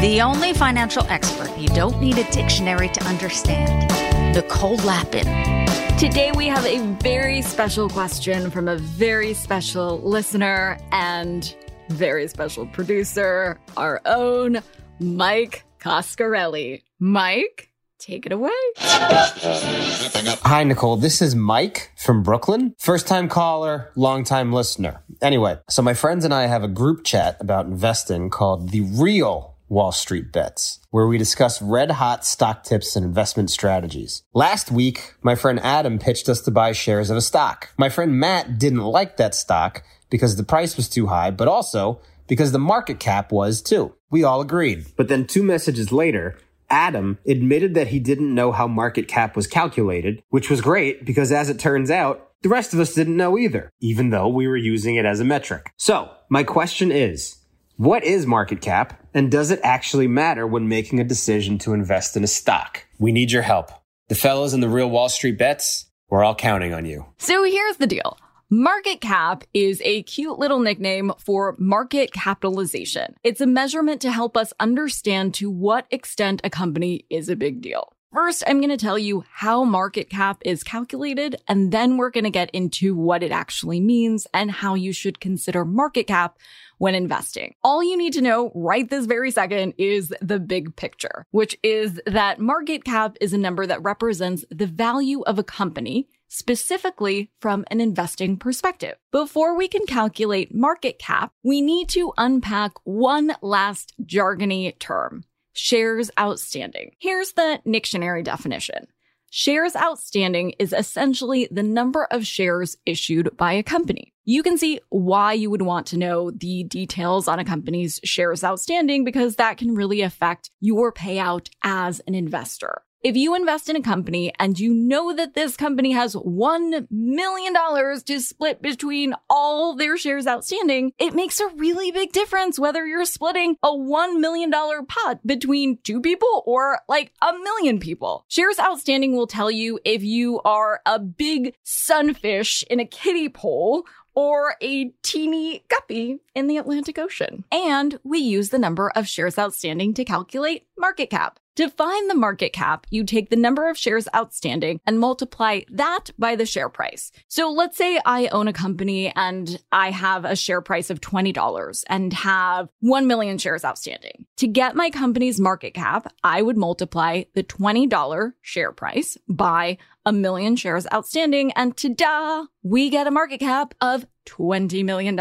The only financial expert you don't need a dictionary to understand. Nicole Lapin. Today we have a very special question from a very special listener and very special producer, our own Mike Coscarelli. Mike, take it away. Hi, Nicole. This is Mike from Brooklyn. First time caller, long time listener. Anyway, so my friends and I have a group chat about investing called The Real Wall Street Bets, where we discuss red hot stock tips and investment strategies. Last week, my friend Adam pitched us to buy shares of a stock. My friend Matt didn't like that stock because the price was too high, but also because the market cap was too. We all agreed. But then two messages later, Adam admitted that he didn't know how market cap was calculated, which was great because as it turns out, the rest of us didn't know either, even though we were using it as a metric. So, my question is, what is market cap and does it actually matter when making a decision to invest in a stock? We need your help. The fellows in the real Wall Street bets, we're all counting on you. So here's the deal. Market cap is a cute little nickname for market capitalization. It's a measurement to help us understand to what extent a company is a big deal. First, I'm going to tell you how market cap is calculated, and then we're going to get into what it actually means and how you should consider market cap when investing. All you need to know right this very second is the big picture, which is that market cap is a number that represents the value of a company specifically from an investing perspective. Before we can calculate market cap, we need to unpack one last jargony term shares outstanding. Here's the dictionary definition. Shares outstanding is essentially the number of shares issued by a company. You can see why you would want to know the details on a company's shares outstanding because that can really affect your payout as an investor. If you invest in a company and you know that this company has $1 million to split between all their shares outstanding, it makes a really big difference whether you're splitting a $1 million pot between two people or like a million people. Shares outstanding will tell you if you are a big sunfish in a kiddie pool or a teeny guppy in the Atlantic Ocean. And we use the number of shares outstanding to calculate market cap. To find the market cap, you take the number of shares outstanding and multiply that by the share price. So let's say I own a company and I have a share price of $20 and have 1 million shares outstanding. To get my company's market cap, I would multiply the $20 share price by a million shares outstanding and ta-da, we get a market cap of $20 million.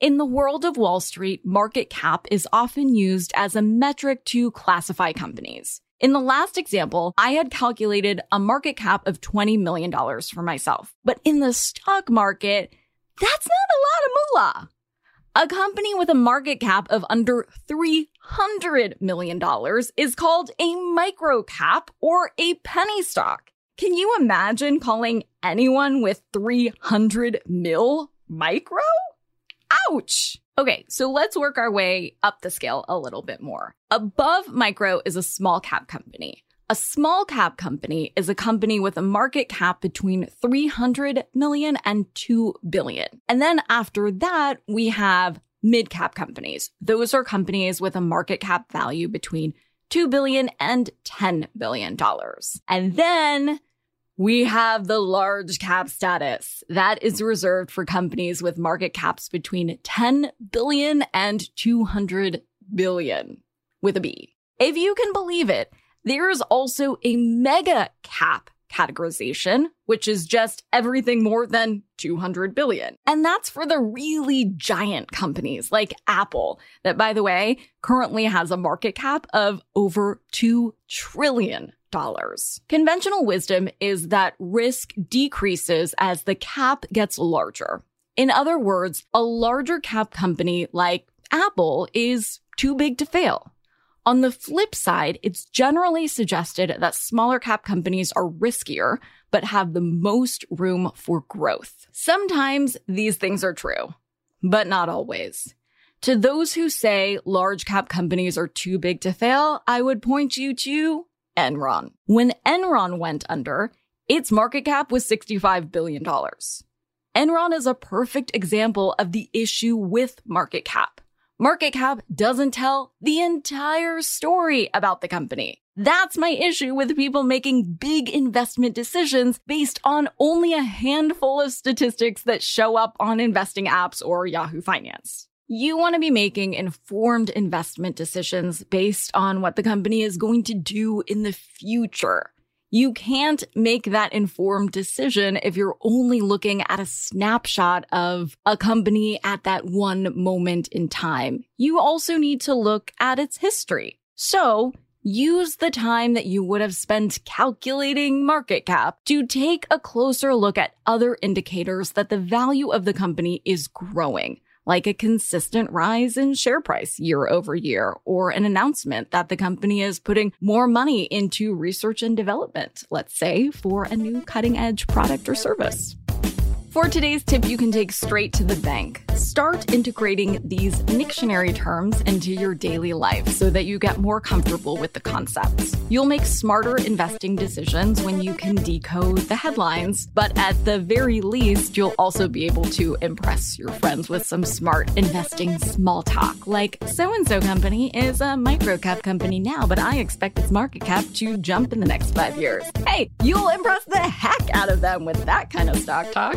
In the world of Wall Street, market cap is often used as a metric to classify companies. In the last example, I had calculated a market cap of $20 million for myself. But in the stock market, that's not a lot of moolah. A company with a market cap of under $300 million is called a micro cap or a penny stock. Can you imagine calling anyone with 300 mil micro? Ouch! Okay, so let's work our way up the scale a little bit more. Above micro is a small cap company. A small cap company is a company with a market cap between 300 million and 2 billion. And then after that, we have mid cap companies. Those are companies with a market cap value between 2 billion and 10 billion dollars. And then we have the large cap status. That is reserved for companies with market caps between 10 billion and 200 billion with a B. If you can believe it, there is also a mega cap categorization, which is just everything more than 200 billion. And that's for the really giant companies like Apple, that by the way, currently has a market cap of over 2 trillion. Conventional wisdom is that risk decreases as the cap gets larger. In other words, a larger cap company like Apple is too big to fail. On the flip side, it's generally suggested that smaller cap companies are riskier, but have the most room for growth. Sometimes these things are true, but not always. To those who say large cap companies are too big to fail, I would point you to Enron. When Enron went under, its market cap was $65 billion. Enron is a perfect example of the issue with market cap. Market cap doesn't tell the entire story about the company. That's my issue with people making big investment decisions based on only a handful of statistics that show up on investing apps or Yahoo Finance. You want to be making informed investment decisions based on what the company is going to do in the future. You can't make that informed decision if you're only looking at a snapshot of a company at that one moment in time. You also need to look at its history. So use the time that you would have spent calculating market cap to take a closer look at other indicators that the value of the company is growing like a consistent rise in share price year over year, or an announcement that the company is putting more money into research and development, let's say for a new cutting edge product or service. For today's tip, you can take straight to the bank. Start integrating these dictionary terms into your daily life so that you get more comfortable with the concepts. You'll make smarter investing decisions when you can decode the headlines, but at the very least, you'll also be able to impress your friends with some smart investing small talk, like so and so company is a microcap company now, but I expect its market cap to jump in the next five years. Hey, you'll impress the heck out of them with that kind of stock talk.